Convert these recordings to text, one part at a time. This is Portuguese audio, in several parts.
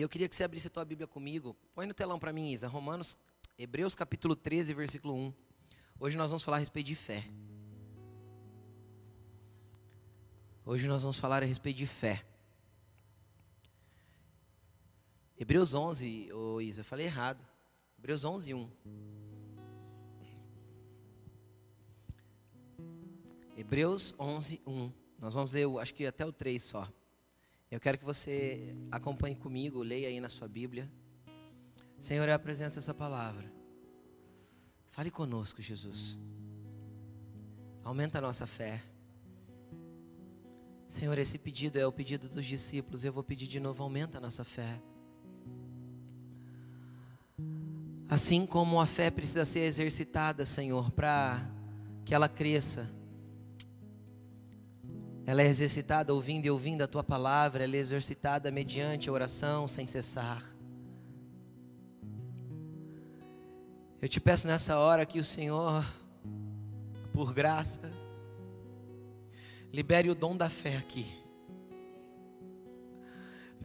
Eu queria que você abrisse a tua Bíblia comigo. Põe no telão para mim, Isa. Romanos, Hebreus capítulo 13, versículo 1. Hoje nós vamos falar a respeito de fé. Hoje nós vamos falar a respeito de fé. Hebreus 11, ô oh Isa, falei errado. Hebreus 11, 1. Hebreus 11, 1. Nós vamos ler, acho que até o 3 só. Eu quero que você acompanhe comigo, leia aí na sua Bíblia. Senhor, eu apresento essa palavra. Fale conosco, Jesus. Aumenta a nossa fé. Senhor, esse pedido é o pedido dos discípulos. Eu vou pedir de novo, aumenta a nossa fé. Assim como a fé precisa ser exercitada, Senhor, para que ela cresça ela é exercitada ouvindo e ouvindo a tua palavra, ela é exercitada mediante a oração sem cessar. Eu te peço nessa hora que o Senhor, por graça, libere o dom da fé aqui.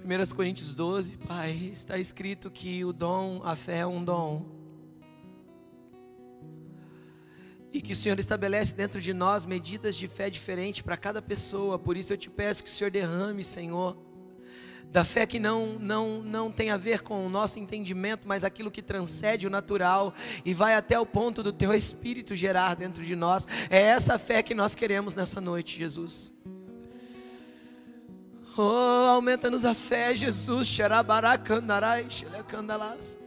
1 Coríntios 12, Pai, está escrito que o dom, a fé é um dom. E que o Senhor estabelece dentro de nós medidas de fé diferentes para cada pessoa. Por isso eu te peço que o Senhor derrame, Senhor, da fé que não, não, não tem a ver com o nosso entendimento, mas aquilo que transcende o natural e vai até o ponto do teu espírito gerar dentro de nós. É essa fé que nós queremos nessa noite, Jesus. Oh, aumenta-nos a fé, Jesus. Xerabaracandarai, xelecandalas.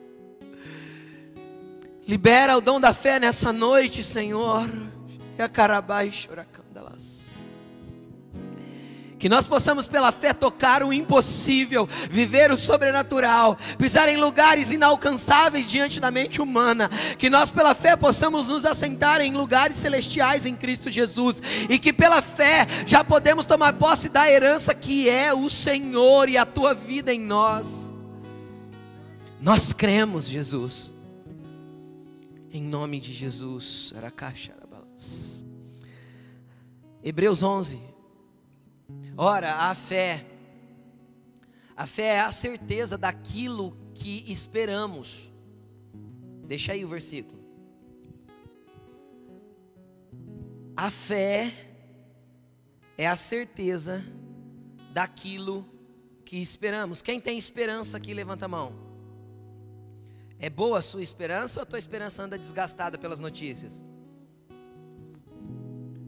Libera o dom da fé nessa noite, Senhor. Que nós possamos, pela fé, tocar o impossível, viver o sobrenatural, pisar em lugares inalcançáveis diante da mente humana. Que nós, pela fé, possamos nos assentar em lugares celestiais em Cristo Jesus. E que pela fé já podemos tomar posse da herança que é o Senhor e a tua vida em nós. Nós cremos, Jesus. Em nome de Jesus. Hebreus 11. Ora, a fé. A fé é a certeza daquilo que esperamos. Deixa aí o versículo. A fé é a certeza daquilo que esperamos. Quem tem esperança aqui, levanta a mão. É boa a sua esperança ou a tua esperança anda desgastada pelas notícias?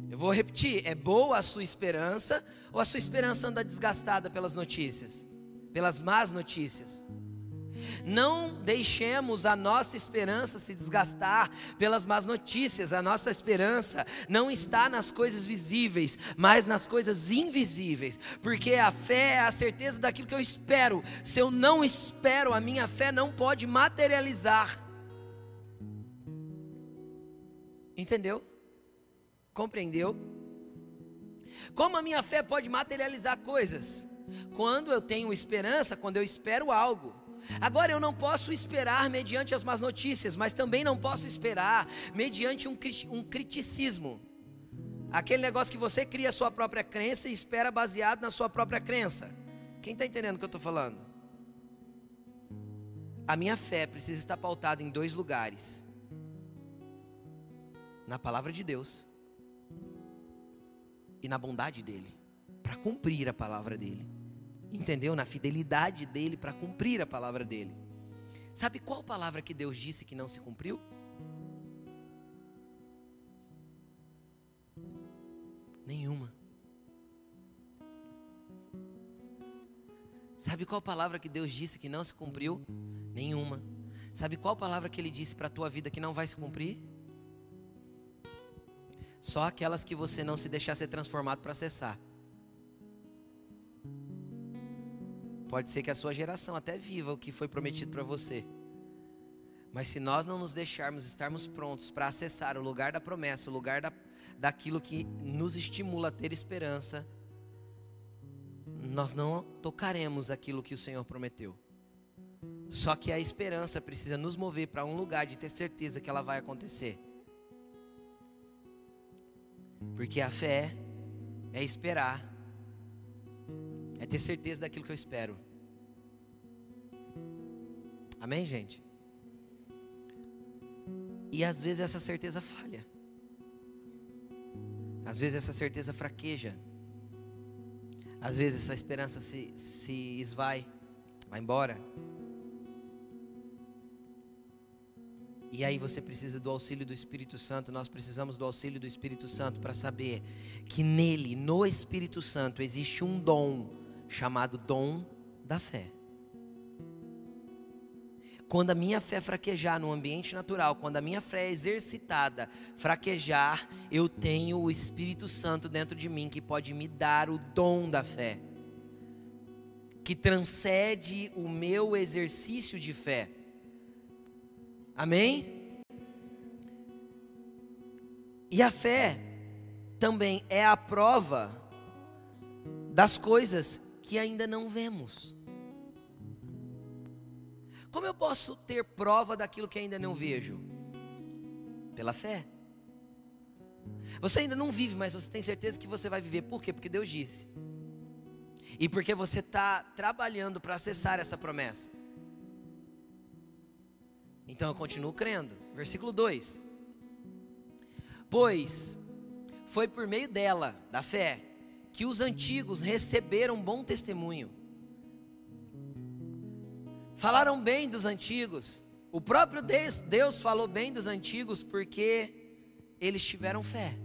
Eu vou repetir: é boa a sua esperança ou a sua esperança anda desgastada pelas notícias? Pelas más notícias? Não deixemos a nossa esperança se desgastar pelas más notícias. A nossa esperança não está nas coisas visíveis, mas nas coisas invisíveis. Porque a fé é a certeza daquilo que eu espero. Se eu não espero, a minha fé não pode materializar. Entendeu? Compreendeu? Como a minha fé pode materializar coisas? Quando eu tenho esperança, quando eu espero algo. Agora eu não posso esperar mediante as más notícias, mas também não posso esperar mediante um, um criticismo. Aquele negócio que você cria a sua própria crença e espera baseado na sua própria crença. Quem está entendendo o que eu estou falando? A minha fé precisa estar pautada em dois lugares: na palavra de Deus e na bondade dEle, para cumprir a palavra dEle entendeu? Na fidelidade dele para cumprir a palavra dele. Sabe qual palavra que Deus disse que não se cumpriu? Nenhuma. Sabe qual palavra que Deus disse que não se cumpriu? Nenhuma. Sabe qual palavra que Ele disse para a tua vida que não vai se cumprir? Só aquelas que você não se deixar ser transformado para acessar. Pode ser que a sua geração até viva o que foi prometido para você. Mas se nós não nos deixarmos estarmos prontos para acessar o lugar da promessa, o lugar da, daquilo que nos estimula a ter esperança, nós não tocaremos aquilo que o Senhor prometeu. Só que a esperança precisa nos mover para um lugar de ter certeza que ela vai acontecer. Porque a fé é esperar é ter certeza daquilo que eu espero. Amém, gente? E às vezes essa certeza falha. Às vezes essa certeza fraqueja. Às vezes essa esperança se, se esvai, vai embora. E aí você precisa do auxílio do Espírito Santo, nós precisamos do auxílio do Espírito Santo para saber que nele, no Espírito Santo, existe um dom chamado dom da fé. Quando a minha fé fraquejar no ambiente natural, quando a minha fé é exercitada, fraquejar, eu tenho o Espírito Santo dentro de mim que pode me dar o dom da fé, que transcende o meu exercício de fé. Amém? E a fé também é a prova das coisas que ainda não vemos. Como eu posso ter prova daquilo que ainda não vejo? Pela fé. Você ainda não vive, mas você tem certeza que você vai viver. Por quê? Porque Deus disse. E porque você está trabalhando para acessar essa promessa. Então eu continuo crendo. Versículo 2: Pois foi por meio dela, da fé, que os antigos receberam bom testemunho. Falaram bem dos antigos. O próprio Deus, Deus falou bem dos antigos porque eles tiveram fé.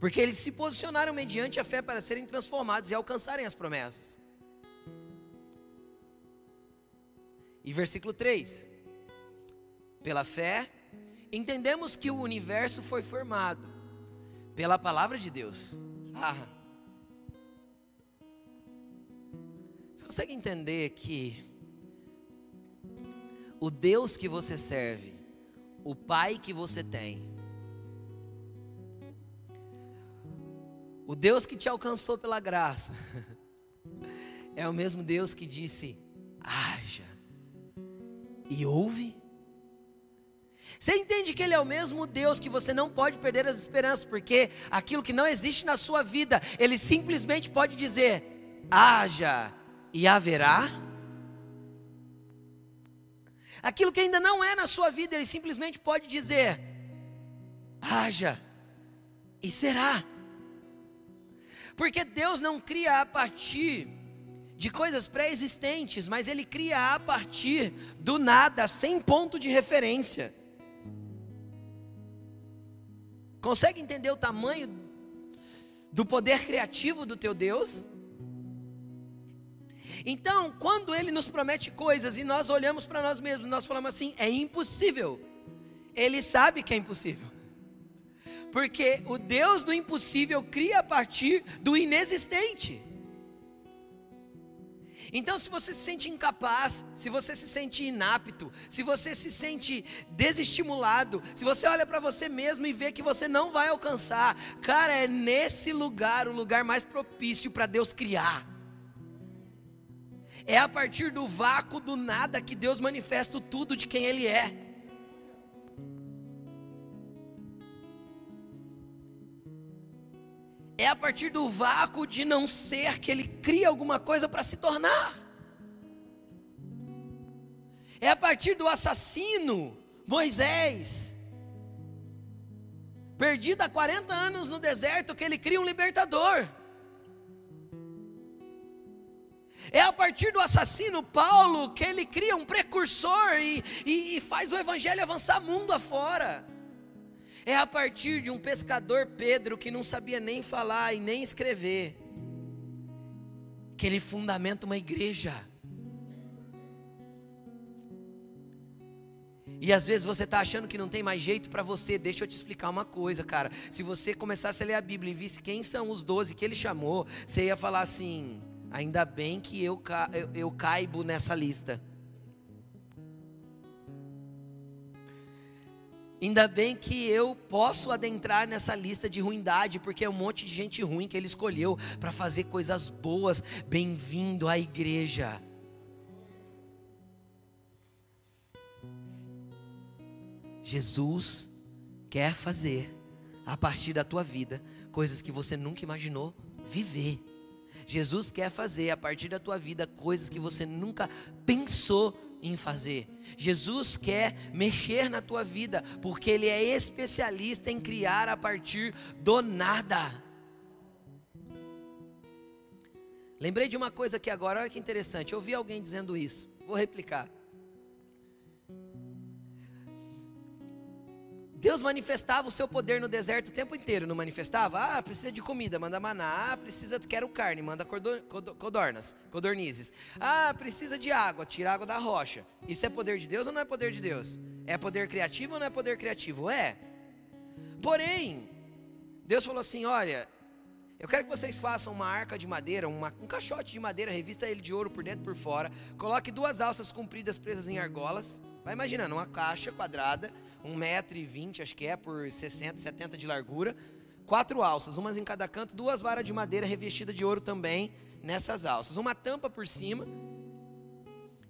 Porque eles se posicionaram mediante a fé para serem transformados e alcançarem as promessas. E versículo 3: Pela fé, entendemos que o universo foi formado pela palavra de Deus. Ah, consegue entender que o Deus que você serve, o Pai que você tem, o Deus que te alcançou pela graça, é o mesmo Deus que disse: haja e ouve. Você entende que Ele é o mesmo Deus que você não pode perder as esperanças, porque aquilo que não existe na sua vida, Ele simplesmente pode dizer: haja e haverá. Aquilo que ainda não é na sua vida, ele simplesmente pode dizer: haja e será. Porque Deus não cria a partir de coisas pré-existentes, mas Ele cria a partir do nada, sem ponto de referência. Consegue entender o tamanho do poder criativo do teu Deus? Então, quando ele nos promete coisas e nós olhamos para nós mesmos, nós falamos assim: é impossível. Ele sabe que é impossível. Porque o Deus do impossível cria a partir do inexistente. Então, se você se sente incapaz, se você se sente inapto, se você se sente desestimulado, se você olha para você mesmo e vê que você não vai alcançar, cara, é nesse lugar o lugar mais propício para Deus criar. É a partir do vácuo do nada que Deus manifesta tudo de quem Ele é. É a partir do vácuo de não ser que Ele cria alguma coisa para se tornar. É a partir do assassino Moisés, perdido há 40 anos no deserto, que ele cria um libertador. É a partir do assassino Paulo que ele cria um precursor e, e, e faz o evangelho avançar mundo afora. É a partir de um pescador Pedro que não sabia nem falar e nem escrever, que ele fundamenta uma igreja. E às vezes você está achando que não tem mais jeito para você. Deixa eu te explicar uma coisa, cara. Se você começasse a ler a Bíblia e visse quem são os doze que ele chamou, você ia falar assim: Ainda bem que eu, eu, eu caibo nessa lista. Ainda bem que eu posso adentrar nessa lista de ruindade, porque é um monte de gente ruim que ele escolheu para fazer coisas boas. Bem-vindo à igreja. Jesus quer fazer a partir da tua vida coisas que você nunca imaginou viver. Jesus quer fazer a partir da tua vida coisas que você nunca pensou em fazer. Jesus quer mexer na tua vida, porque Ele é especialista em criar a partir do nada. Lembrei de uma coisa aqui agora, olha que interessante. Eu ouvi alguém dizendo isso, vou replicar. Deus manifestava o seu poder no deserto o tempo inteiro, não manifestava? Ah, precisa de comida, manda maná. Ah, precisa, quero carne, manda codornas, codornizes. Ah, precisa de água, tira água da rocha. Isso é poder de Deus ou não é poder de Deus? É poder criativo ou não é poder criativo? É. Porém, Deus falou assim: olha, eu quero que vocês façam uma arca de madeira, uma, um caixote de madeira, revista ele de ouro por dentro e por fora. Coloque duas alças compridas presas em argolas. Vai imaginando, uma caixa quadrada, 1,20m, acho que é, por 60, 70 de largura. Quatro alças, umas em cada canto, duas varas de madeira revestidas de ouro também nessas alças. Uma tampa por cima.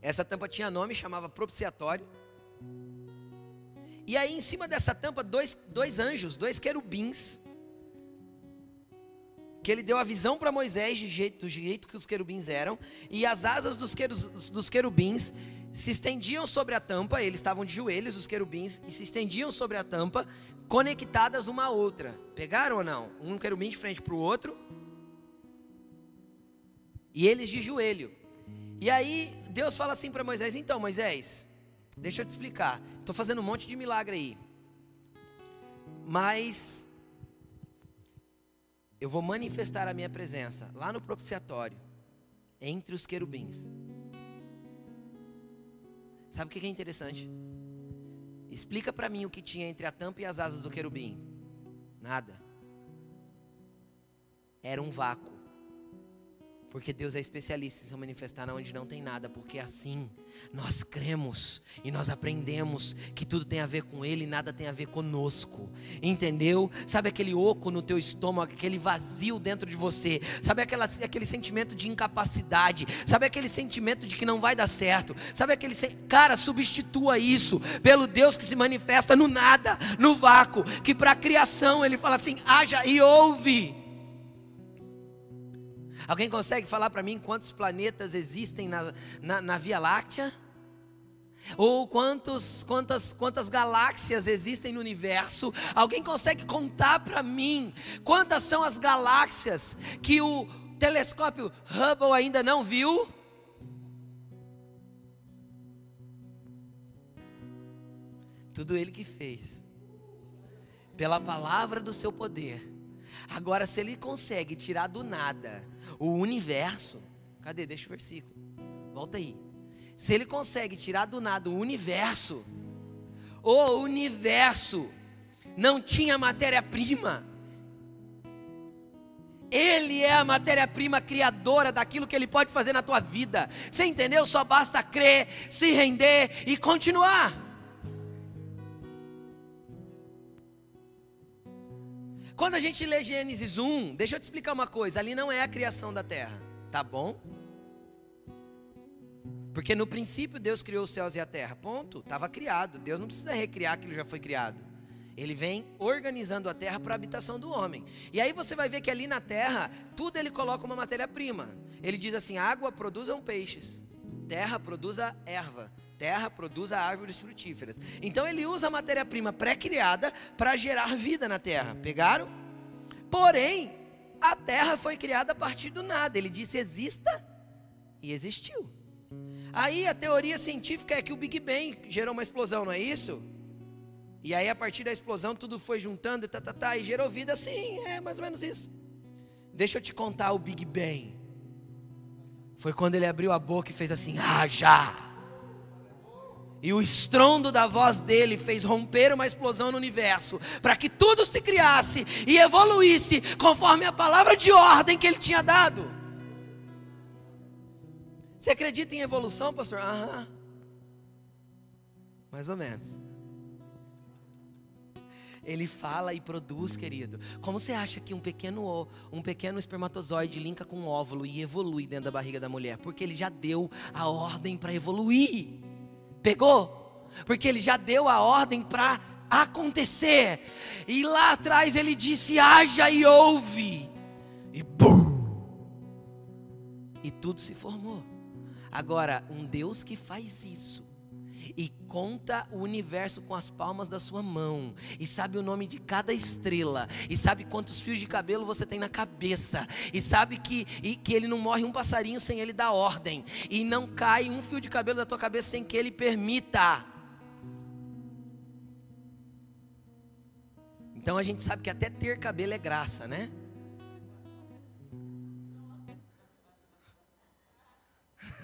Essa tampa tinha nome, chamava propiciatório. E aí, em cima dessa tampa, dois, dois anjos, dois querubins. Que ele deu a visão para Moisés do jeito, do jeito que os querubins eram. E as asas dos, dos querubins se estendiam sobre a tampa, eles estavam de joelhos, os querubins, e se estendiam sobre a tampa, conectadas uma à outra. Pegaram ou não? Um querubim de frente para o outro, e eles de joelho. E aí Deus fala assim para Moisés: Então, Moisés, deixa eu te explicar. Estou fazendo um monte de milagre aí, mas eu vou manifestar a minha presença lá no propiciatório, entre os querubins. Sabe o que é interessante? Explica para mim o que tinha entre a tampa e as asas do querubim. Nada. Era um vácuo. Porque Deus é especialista em se manifestar onde não tem nada, porque assim nós cremos e nós aprendemos que tudo tem a ver com Ele e nada tem a ver conosco, entendeu? Sabe aquele oco no teu estômago, aquele vazio dentro de você, sabe aquela, aquele sentimento de incapacidade, sabe aquele sentimento de que não vai dar certo, sabe aquele. Cara, substitua isso pelo Deus que se manifesta no nada, no vácuo, que para a criação Ele fala assim: haja e ouve. Alguém consegue falar para mim quantos planetas existem na, na, na Via Láctea? Ou quantos, quantas, quantas galáxias existem no universo? Alguém consegue contar para mim quantas são as galáxias que o telescópio Hubble ainda não viu? Tudo ele que fez, pela palavra do seu poder. Agora, se ele consegue tirar do nada o universo. Cadê? Deixa o versículo. Volta aí. Se ele consegue tirar do nada o universo, o universo não tinha matéria-prima. Ele é a matéria-prima criadora daquilo que ele pode fazer na tua vida. Você entendeu? Só basta crer, se render e continuar. Quando a gente lê Gênesis 1, deixa eu te explicar uma coisa: ali não é a criação da terra, tá bom? Porque no princípio Deus criou os céus e a terra, ponto, estava criado. Deus não precisa recriar aquilo que já foi criado. Ele vem organizando a terra para a habitação do homem. E aí você vai ver que ali na terra, tudo ele coloca uma matéria-prima. Ele diz assim: água produzam peixes, terra produza erva, terra produza árvores frutíferas. Então ele usa a matéria-prima pré-criada para gerar vida na terra. Pegaram? Porém, a terra foi criada a partir do nada. Ele disse: exista e existiu. Aí a teoria científica é que o Big Bang gerou uma explosão, não é isso? E aí a partir da explosão tudo foi juntando tá, tá, tá, e gerou vida. Sim, é mais ou menos isso. Deixa eu te contar o Big Bang. Foi quando ele abriu a boca e fez assim: haja. E o estrondo da voz dele fez romper uma explosão no universo, para que tudo se criasse e evoluísse conforme a palavra de ordem que ele tinha dado. Você acredita em evolução, pastor? Aham. Mais ou menos. Ele fala e produz, querido. Como você acha que um pequeno, um pequeno espermatozoide linka com um óvulo e evolui dentro da barriga da mulher? Porque ele já deu a ordem para evoluir. Pegou? Porque ele já deu a ordem para acontecer. E lá atrás ele disse: haja e ouve. E bum! tudo se formou. Agora, um Deus que faz isso e conta o universo com as palmas da sua mão, e sabe o nome de cada estrela, e sabe quantos fios de cabelo você tem na cabeça, e sabe que, e, que ele não morre um passarinho sem ele dar ordem, e não cai um fio de cabelo da tua cabeça sem que ele permita. Então a gente sabe que até ter cabelo é graça, né?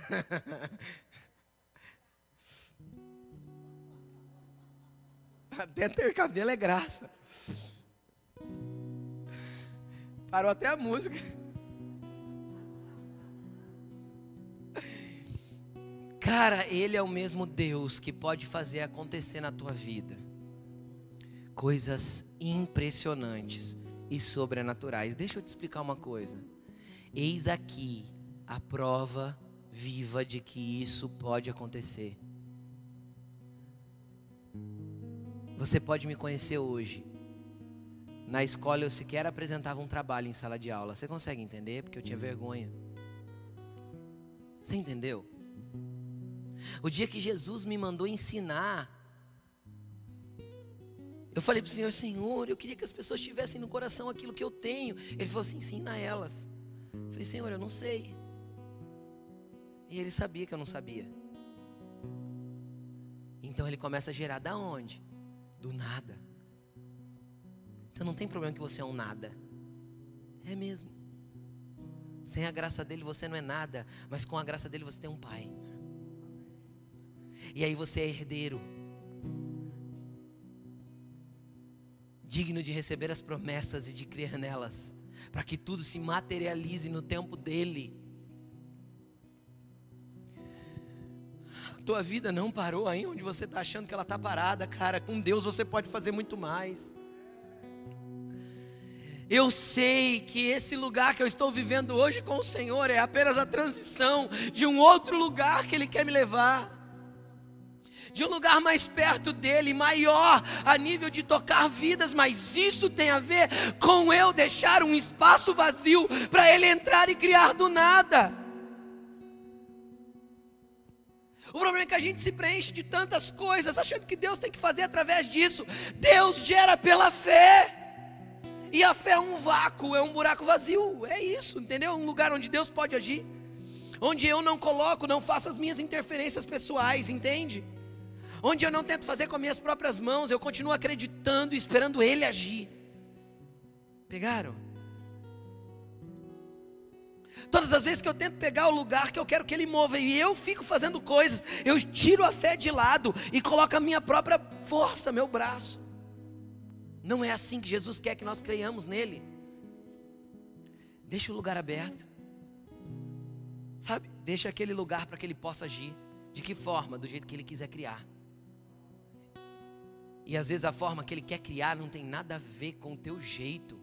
Até ter cabelo é graça. Parou até a música. Cara, Ele é o mesmo Deus que pode fazer acontecer na tua vida coisas impressionantes e sobrenaturais. Deixa eu te explicar uma coisa. Eis aqui a prova viva de que isso pode acontecer. Você pode me conhecer hoje. Na escola eu sequer apresentava um trabalho em sala de aula. Você consegue entender? Porque eu tinha vergonha. Você entendeu? O dia que Jesus me mandou ensinar, eu falei para o Senhor, Senhor, eu queria que as pessoas tivessem no coração aquilo que eu tenho. Ele falou assim: ensina elas. Eu falei, Senhor, eu não sei. E ele sabia que eu não sabia. Então ele começa a gerar da onde? Do nada. Então não tem problema que você é um nada. É mesmo. Sem a graça dele você não é nada, mas com a graça dele você tem um pai. E aí você é herdeiro. Digno de receber as promessas e de crer nelas, para que tudo se materialize no tempo dele. Tua vida não parou aí onde você está achando que ela está parada, cara. Com Deus você pode fazer muito mais. Eu sei que esse lugar que eu estou vivendo hoje com o Senhor é apenas a transição de um outro lugar que Ele quer me levar. De um lugar mais perto dele, maior, a nível de tocar vidas, mas isso tem a ver com eu deixar um espaço vazio para ele entrar e criar do nada. O problema é que a gente se preenche de tantas coisas, achando que Deus tem que fazer através disso. Deus gera pela fé. E a fé é um vácuo, é um buraco vazio. É isso, entendeu? Um lugar onde Deus pode agir. Onde eu não coloco, não faço as minhas interferências pessoais, entende? Onde eu não tento fazer com as minhas próprias mãos, eu continuo acreditando e esperando Ele agir. Pegaram? Todas as vezes que eu tento pegar o lugar que eu quero que ele mova e eu fico fazendo coisas, eu tiro a fé de lado e coloco a minha própria força, meu braço. Não é assim que Jesus quer que nós creiamos nele. Deixa o lugar aberto. Sabe? Deixa aquele lugar para que ele possa agir. De que forma? Do jeito que ele quiser criar. E às vezes a forma que ele quer criar não tem nada a ver com o teu jeito.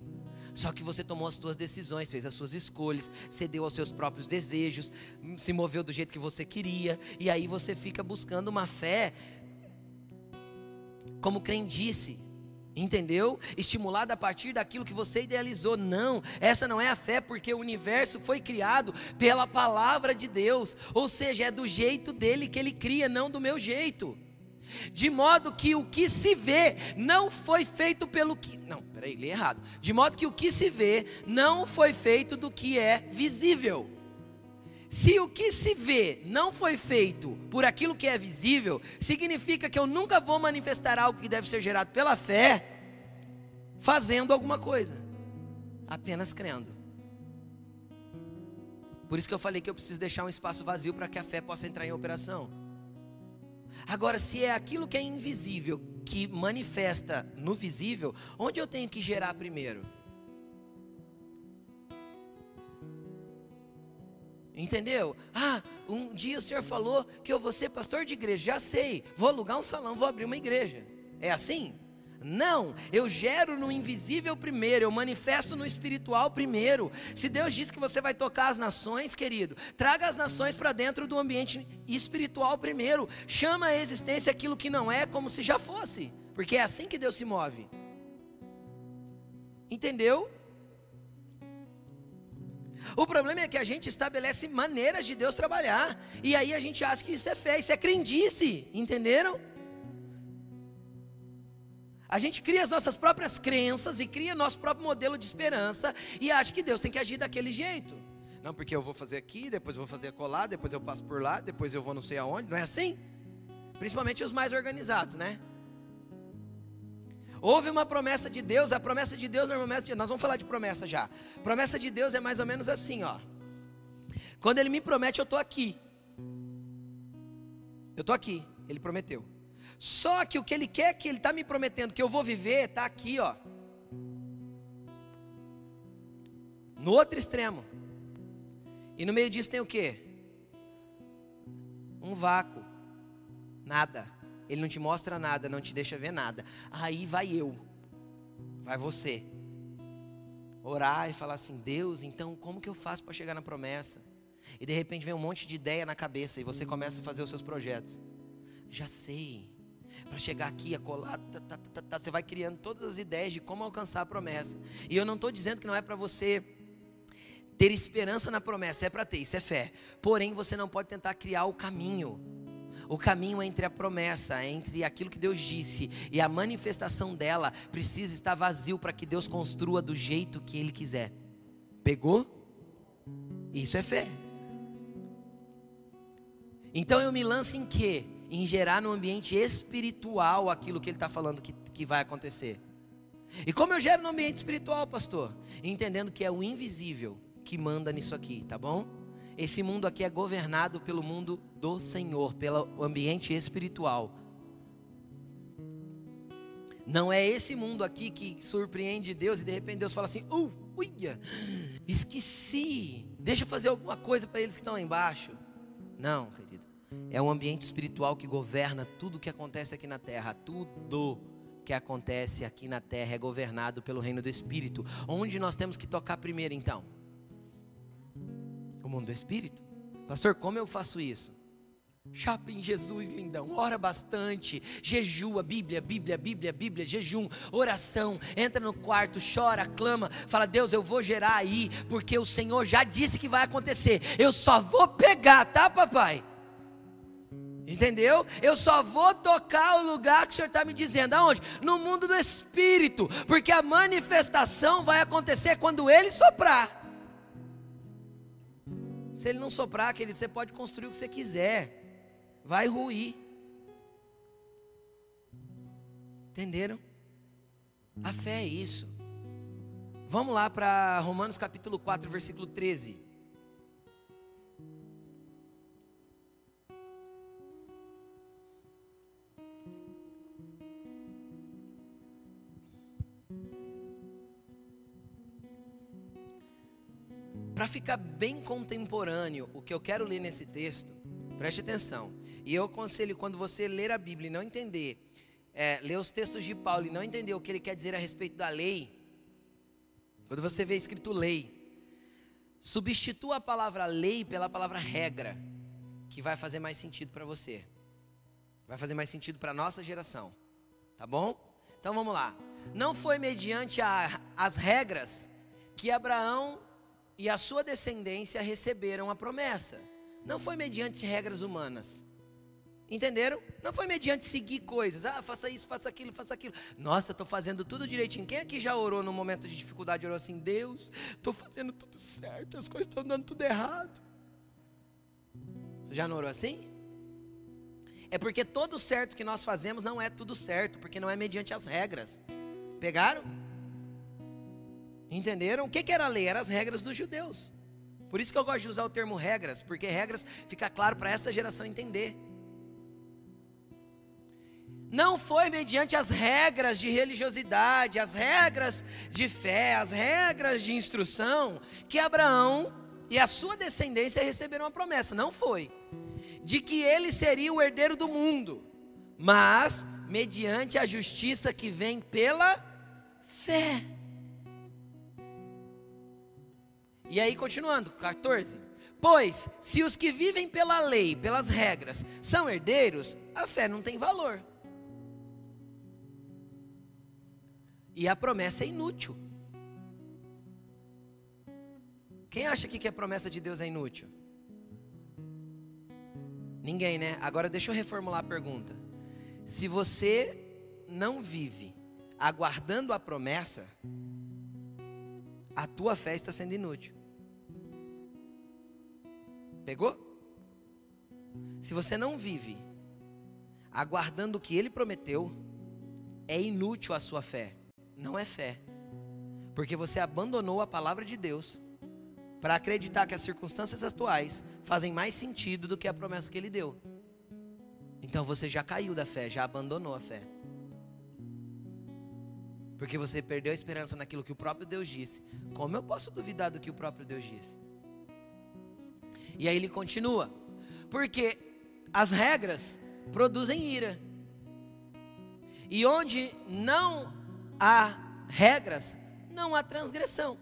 Só que você tomou as suas decisões, fez as suas escolhas, cedeu aos seus próprios desejos, se moveu do jeito que você queria, e aí você fica buscando uma fé como crendice. Entendeu? Estimulada a partir daquilo que você idealizou. Não, essa não é a fé, porque o universo foi criado pela palavra de Deus. Ou seja, é do jeito dele que ele cria, não do meu jeito de modo que o que se vê não foi feito pelo que. Não, peraí, li errado. De modo que o que se vê não foi feito do que é visível. Se o que se vê não foi feito por aquilo que é visível, significa que eu nunca vou manifestar algo que deve ser gerado pela fé, fazendo alguma coisa, apenas crendo. Por isso que eu falei que eu preciso deixar um espaço vazio para que a fé possa entrar em operação. Agora, se é aquilo que é invisível que manifesta no visível, onde eu tenho que gerar primeiro? Entendeu? Ah, um dia o senhor falou que eu vou ser pastor de igreja. Já sei, vou alugar um salão, vou abrir uma igreja. É assim? Não, eu gero no invisível primeiro, eu manifesto no espiritual primeiro. Se Deus diz que você vai tocar as nações, querido, traga as nações para dentro do ambiente espiritual primeiro. Chama a existência aquilo que não é como se já fosse, porque é assim que Deus se move. Entendeu? O problema é que a gente estabelece maneiras de Deus trabalhar. E aí a gente acha que isso é fé, isso é crendice. Entenderam? A gente cria as nossas próprias crenças e cria nosso próprio modelo de esperança e acha que Deus tem que agir daquele jeito. Não, porque eu vou fazer aqui, depois eu vou fazer colar, depois eu passo por lá, depois eu vou não sei aonde. Não é assim? Principalmente os mais organizados, né? Houve uma promessa de Deus, a promessa de Deus normalmente, nós vamos falar de promessa já. Promessa de Deus é mais ou menos assim, ó. Quando ele me promete, eu estou aqui. Eu estou aqui, ele prometeu. Só que o que ele quer que ele está me prometendo que eu vou viver, está aqui, ó. No outro extremo. E no meio disso tem o que? Um vácuo. Nada. Ele não te mostra nada, não te deixa ver nada. Aí vai eu, vai você, orar e falar assim: Deus, então como que eu faço para chegar na promessa? E de repente vem um monte de ideia na cabeça e você começa a fazer os seus projetos. Já sei. Para chegar aqui, a colar, tá, tá, tá, tá, você vai criando todas as ideias de como alcançar a promessa. E eu não estou dizendo que não é para você ter esperança na promessa, é para ter, isso é fé. Porém, você não pode tentar criar o caminho. O caminho entre a promessa, entre aquilo que Deus disse e a manifestação dela, precisa estar vazio para que Deus construa do jeito que Ele quiser. Pegou? Isso é fé. Então eu me lanço em quê? Em gerar no ambiente espiritual aquilo que Ele está falando que, que vai acontecer. E como eu gero no ambiente espiritual, pastor? Entendendo que é o invisível que manda nisso aqui, tá bom? Esse mundo aqui é governado pelo mundo do Senhor, pelo ambiente espiritual. Não é esse mundo aqui que surpreende Deus e de repente Deus fala assim: uh, uia, esqueci, deixa eu fazer alguma coisa para eles que estão lá embaixo. Não, querido. É um ambiente espiritual que governa tudo que acontece aqui na terra. Tudo que acontece aqui na terra é governado pelo reino do Espírito. Onde nós temos que tocar primeiro então? o mundo do espírito. Pastor, como eu faço isso? Chapa em Jesus, lindão. Ora bastante. Jejua, Bíblia, Bíblia, Bíblia, Bíblia, jejum, oração. Entra no quarto, chora, clama. Fala, Deus, eu vou gerar aí, porque o Senhor já disse que vai acontecer. Eu só vou pegar, tá, papai? Entendeu? Eu só vou tocar o lugar que o Senhor está me dizendo. Aonde? No mundo do Espírito. Porque a manifestação vai acontecer quando Ele soprar. Se ele não soprar, querido, você pode construir o que você quiser. Vai ruir. Entenderam? A fé é isso. Vamos lá para Romanos capítulo 4, versículo 13. Para ficar bem contemporâneo, o que eu quero ler nesse texto, preste atenção. E eu aconselho, quando você ler a Bíblia e não entender, é, ler os textos de Paulo e não entender o que ele quer dizer a respeito da lei, quando você vê escrito lei, substitua a palavra lei pela palavra regra, que vai fazer mais sentido para você. Vai fazer mais sentido para a nossa geração. Tá bom? Então vamos lá. Não foi mediante a, as regras que Abraão e a sua descendência receberam a promessa. Não foi mediante regras humanas. Entenderam? Não foi mediante seguir coisas. Ah, faça isso, faça aquilo, faça aquilo. Nossa, estou fazendo tudo direitinho. Quem aqui já orou no momento de dificuldade? Orou assim: Deus, estou fazendo tudo certo, as coisas estão dando tudo errado. Você já não orou assim? É porque todo certo que nós fazemos não é tudo certo, porque não é mediante as regras. Pegaram? Entenderam? O que, era a lei? Eram as regras dos judeus. Por isso que eu gosto de usar o termo regras, porque regras fica claro para esta geração entender. Não foi mediante as regras de religiosidade, as regras de fé, as regras de instrução que Abraão e a sua descendência receberam a promessa. Não foi. De que ele seria o herdeiro do mundo, mas mediante a justiça que vem pela fé. E aí, continuando, 14. Pois, se os que vivem pela lei, pelas regras, são herdeiros, a fé não tem valor. E a promessa é inútil. Quem acha aqui que a promessa de Deus é inútil? Ninguém, né? Agora deixa eu reformular a pergunta. Se você não vive aguardando a promessa, a tua fé está sendo inútil. Pegou? Se você não vive aguardando o que ele prometeu, é inútil a sua fé. Não é fé. Porque você abandonou a palavra de Deus para acreditar que as circunstâncias atuais fazem mais sentido do que a promessa que ele deu. Então você já caiu da fé, já abandonou a fé. Porque você perdeu a esperança naquilo que o próprio Deus disse. Como eu posso duvidar do que o próprio Deus disse? E aí ele continua. Porque as regras produzem ira. E onde não há regras, não há transgressão.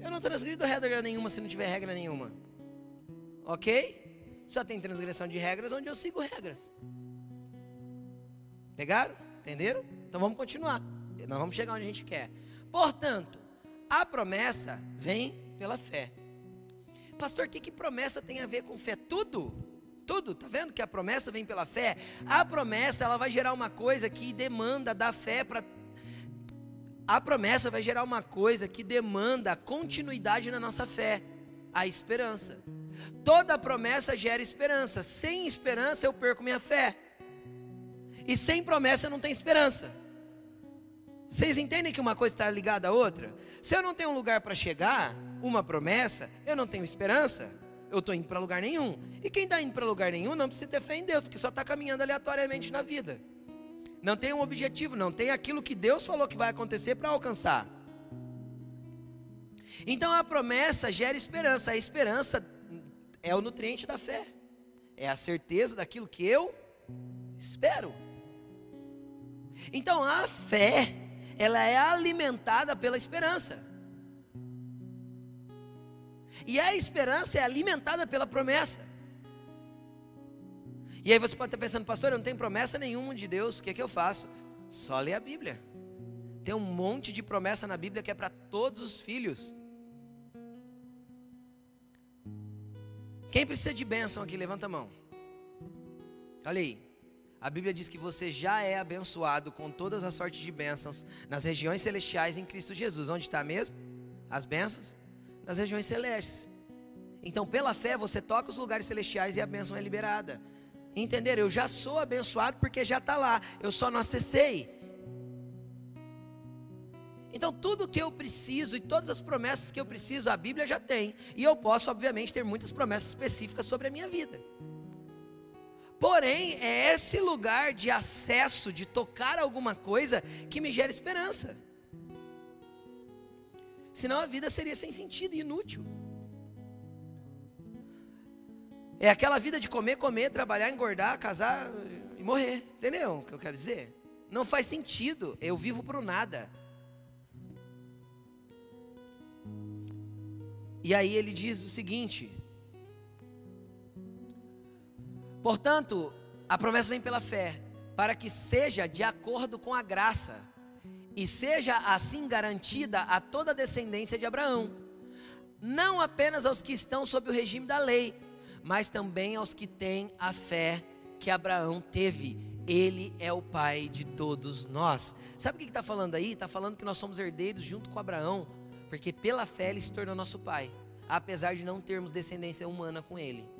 Eu não transgrido regra nenhuma se não tiver regra nenhuma. Ok? Só tem transgressão de regras onde eu sigo regras. Pegaram? Entenderam? Então vamos continuar. Nós vamos chegar onde a gente quer. Portanto, a promessa vem pela fé. Pastor, o que, que promessa tem a ver com fé? Tudo. Tudo, tá vendo que a promessa vem pela fé? A promessa, ela vai gerar uma coisa que demanda da fé para a promessa vai gerar uma coisa que demanda continuidade na nossa fé, a esperança. Toda promessa gera esperança. Sem esperança eu perco minha fé. E sem promessa não tem esperança. Vocês entendem que uma coisa está ligada à outra? Se eu não tenho um lugar para chegar, uma promessa, eu não tenho esperança, eu estou indo para lugar nenhum. E quem está indo para lugar nenhum não precisa ter fé em Deus, porque só está caminhando aleatoriamente na vida. Não tem um objetivo, não tem aquilo que Deus falou que vai acontecer para alcançar. Então a promessa gera esperança, a esperança é o nutriente da fé, é a certeza daquilo que eu espero. Então a fé ela é alimentada pela esperança. E a esperança é alimentada pela promessa. E aí você pode estar pensando, pastor, eu não tenho promessa nenhuma de Deus, o que é que eu faço? Só ler a Bíblia. Tem um monte de promessa na Bíblia que é para todos os filhos. Quem precisa de bênção aqui? Levanta a mão. Olha aí. A Bíblia diz que você já é abençoado com todas as sortes de bênçãos nas regiões celestiais em Cristo Jesus. Onde está mesmo? As bênçãos? Nas regiões celestes. Então, pela fé, você toca os lugares celestiais e a bênção é liberada. Entenderam? Eu já sou abençoado porque já está lá. Eu só não acessei. Então, tudo que eu preciso e todas as promessas que eu preciso, a Bíblia já tem. E eu posso, obviamente, ter muitas promessas específicas sobre a minha vida. Porém, é esse lugar de acesso, de tocar alguma coisa, que me gera esperança. Senão a vida seria sem sentido e inútil. É aquela vida de comer, comer, trabalhar, engordar, casar e morrer. Entendeu o que eu quero dizer? Não faz sentido. Eu vivo para o nada. E aí ele diz o seguinte: Portanto, a promessa vem pela fé, para que seja de acordo com a graça, e seja assim garantida a toda a descendência de Abraão, não apenas aos que estão sob o regime da lei, mas também aos que têm a fé que Abraão teve. Ele é o pai de todos nós. Sabe o que está falando aí? Está falando que nós somos herdeiros junto com Abraão, porque pela fé ele se tornou nosso pai, apesar de não termos descendência humana com ele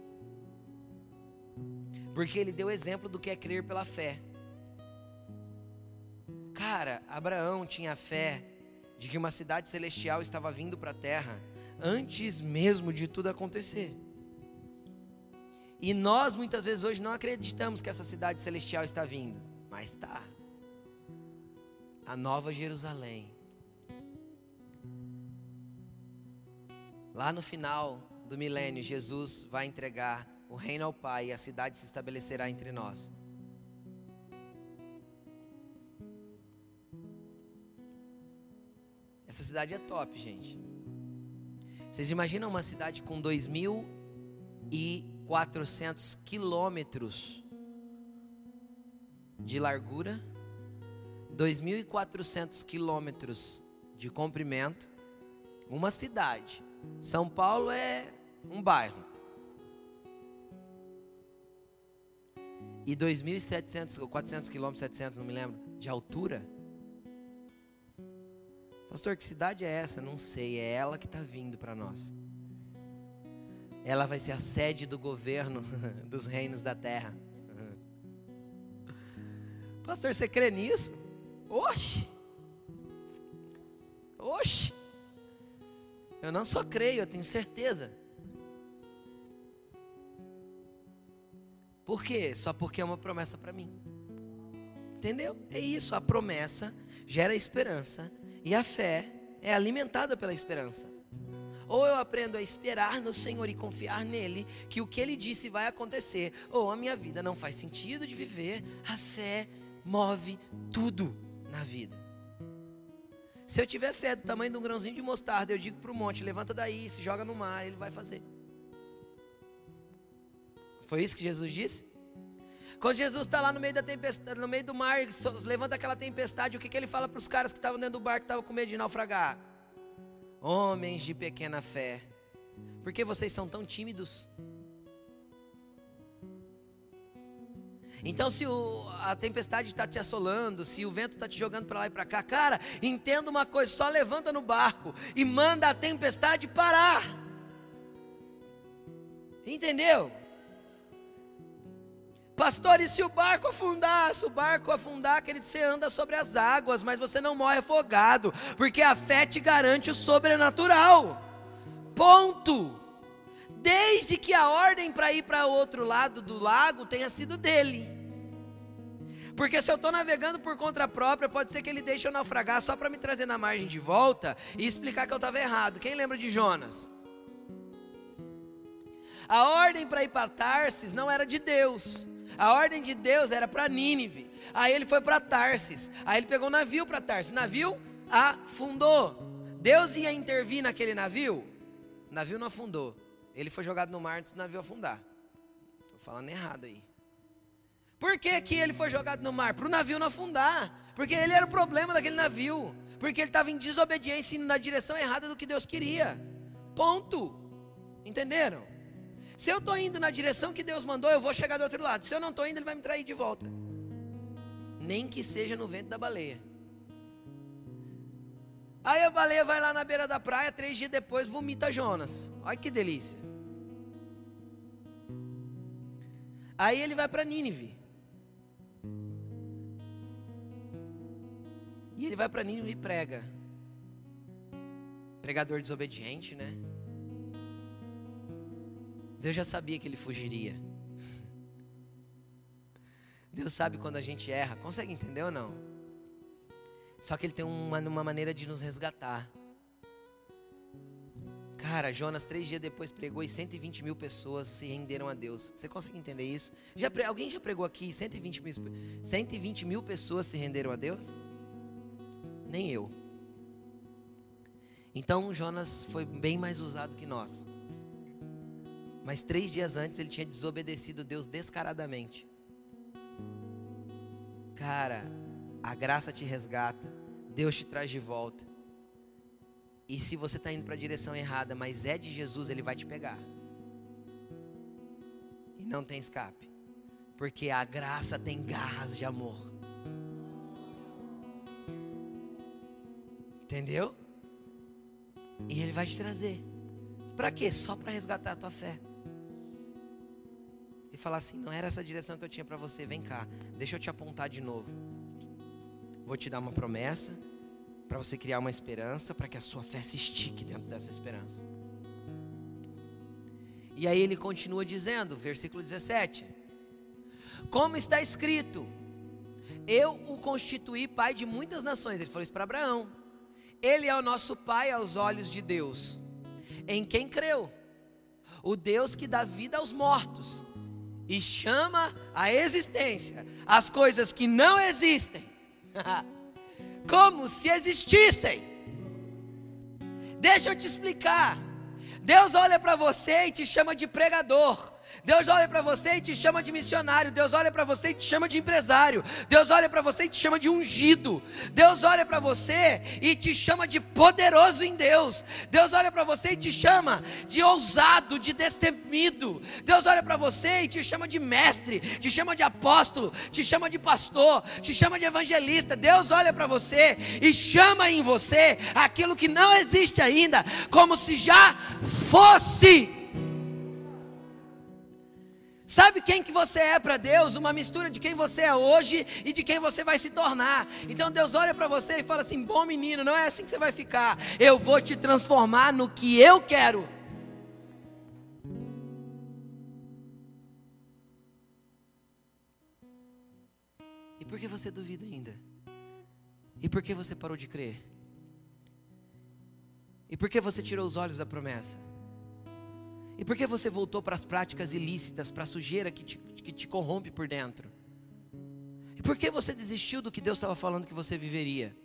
porque ele deu exemplo do que é crer pela fé. Cara, Abraão tinha fé de que uma cidade celestial estava vindo para a terra antes mesmo de tudo acontecer. E nós muitas vezes hoje não acreditamos que essa cidade celestial está vindo, mas está. A nova Jerusalém. Lá no final do milênio, Jesus vai entregar o reino ao Pai e a cidade se estabelecerá entre nós. Essa cidade é top, gente. Vocês imaginam uma cidade com 2.400 quilômetros de largura, 2.400 quilômetros de comprimento Uma cidade. São Paulo é um bairro. E 2.700 ou 400 quilômetros, 700, não me lembro, de altura. Pastor, que cidade é essa? Não sei, é ela que está vindo para nós. Ela vai ser a sede do governo dos reinos da terra. Pastor, você crê nisso? Oxe! Oxe! Eu não só creio, eu tenho certeza. Por quê? Só porque é uma promessa para mim. Entendeu? É isso, a promessa gera esperança e a fé é alimentada pela esperança. Ou eu aprendo a esperar no Senhor e confiar nele, que o que ele disse vai acontecer, ou a minha vida não faz sentido de viver, a fé move tudo na vida. Se eu tiver fé do tamanho de um grãozinho de mostarda, eu digo para o monte: levanta daí, se joga no mar, ele vai fazer. Foi isso que Jesus disse? Quando Jesus está lá no meio da tempestade, no meio do mar, levanta aquela tempestade, o que, que ele fala para os caras que estavam dentro do barco, que estavam com medo de naufragar? Homens de pequena fé, por que vocês são tão tímidos? Então, se o, a tempestade está te assolando, se o vento está te jogando para lá e para cá, cara, entenda uma coisa: só levanta no barco e manda a tempestade parar. Entendeu? Pastor, e se o barco afundar? Se o barco afundar, querido, você anda sobre as águas, mas você não morre afogado, porque a fé te garante o sobrenatural. Ponto desde que a ordem para ir para outro lado do lago tenha sido dele. Porque se eu estou navegando por conta própria, pode ser que ele deixe eu naufragar só para me trazer na margem de volta e explicar que eu estava errado. Quem lembra de Jonas? A ordem para ir para Tarsis não era de Deus. A ordem de Deus era para Nínive. Aí ele foi para Tarsis. Aí ele pegou um navio para Tarsis. Navio afundou. Deus ia intervir naquele navio? Navio não afundou. Ele foi jogado no mar antes do navio afundar. Estou falando errado aí. Por que, que ele foi jogado no mar? Para o navio não afundar. Porque ele era o problema daquele navio. Porque ele estava em desobediência indo na direção errada do que Deus queria. Ponto. Entenderam? Se eu estou indo na direção que Deus mandou, eu vou chegar do outro lado. Se eu não estou indo, ele vai me trair de volta. Nem que seja no vento da baleia. Aí a baleia vai lá na beira da praia, três dias depois vomita Jonas. Olha que delícia. Aí ele vai para Nínive. E ele vai para Nínive e prega. Pregador desobediente, né? Deus já sabia que ele fugiria. Deus sabe quando a gente erra. Consegue entender ou não? Só que ele tem uma, uma maneira de nos resgatar. Cara, Jonas, três dias depois pregou e 120 mil pessoas se renderam a Deus. Você consegue entender isso? Já, alguém já pregou aqui 120 mil, 120 mil pessoas se renderam a Deus? Nem eu. Então Jonas foi bem mais usado que nós. Mas três dias antes ele tinha desobedecido Deus descaradamente. Cara, a graça te resgata, Deus te traz de volta. E se você está indo para a direção errada, mas é de Jesus, Ele vai te pegar. E não tem escape. Porque a graça tem garras de amor. Entendeu? E Ele vai te trazer. Para quê? Só para resgatar a tua fé. Falar assim: não era essa direção que eu tinha para você, vem cá, deixa eu te apontar de novo. Vou te dar uma promessa para você criar uma esperança, para que a sua fé se estique dentro dessa esperança. E aí ele continua dizendo, versículo 17: Como está escrito, eu o constituí pai de muitas nações. Ele falou isso para Abraão. Ele é o nosso pai aos olhos de Deus, em quem creu, o Deus que dá vida aos mortos e chama à existência as coisas que não existem. como se existissem. Deixa eu te explicar. Deus olha para você e te chama de pregador. Deus olha para você e te chama de missionário. Deus olha para você e te chama de empresário. Deus olha para você e te chama de ungido. Deus olha para você e te chama de poderoso em Deus. Deus olha para você e te chama de ousado, de destemido. Deus olha para você e te chama de mestre, te chama de apóstolo, te chama de pastor, te chama de evangelista. Deus olha para você e chama em você aquilo que não existe ainda, como se já fosse. Sabe quem que você é para Deus? Uma mistura de quem você é hoje e de quem você vai se tornar. Então Deus olha para você e fala assim: "Bom menino, não é assim que você vai ficar. Eu vou te transformar no que eu quero." E por que você duvida ainda? E por que você parou de crer? E por que você tirou os olhos da promessa? E por que você voltou para as práticas ilícitas, para a sujeira que te, que te corrompe por dentro? E por que você desistiu do que Deus estava falando que você viveria?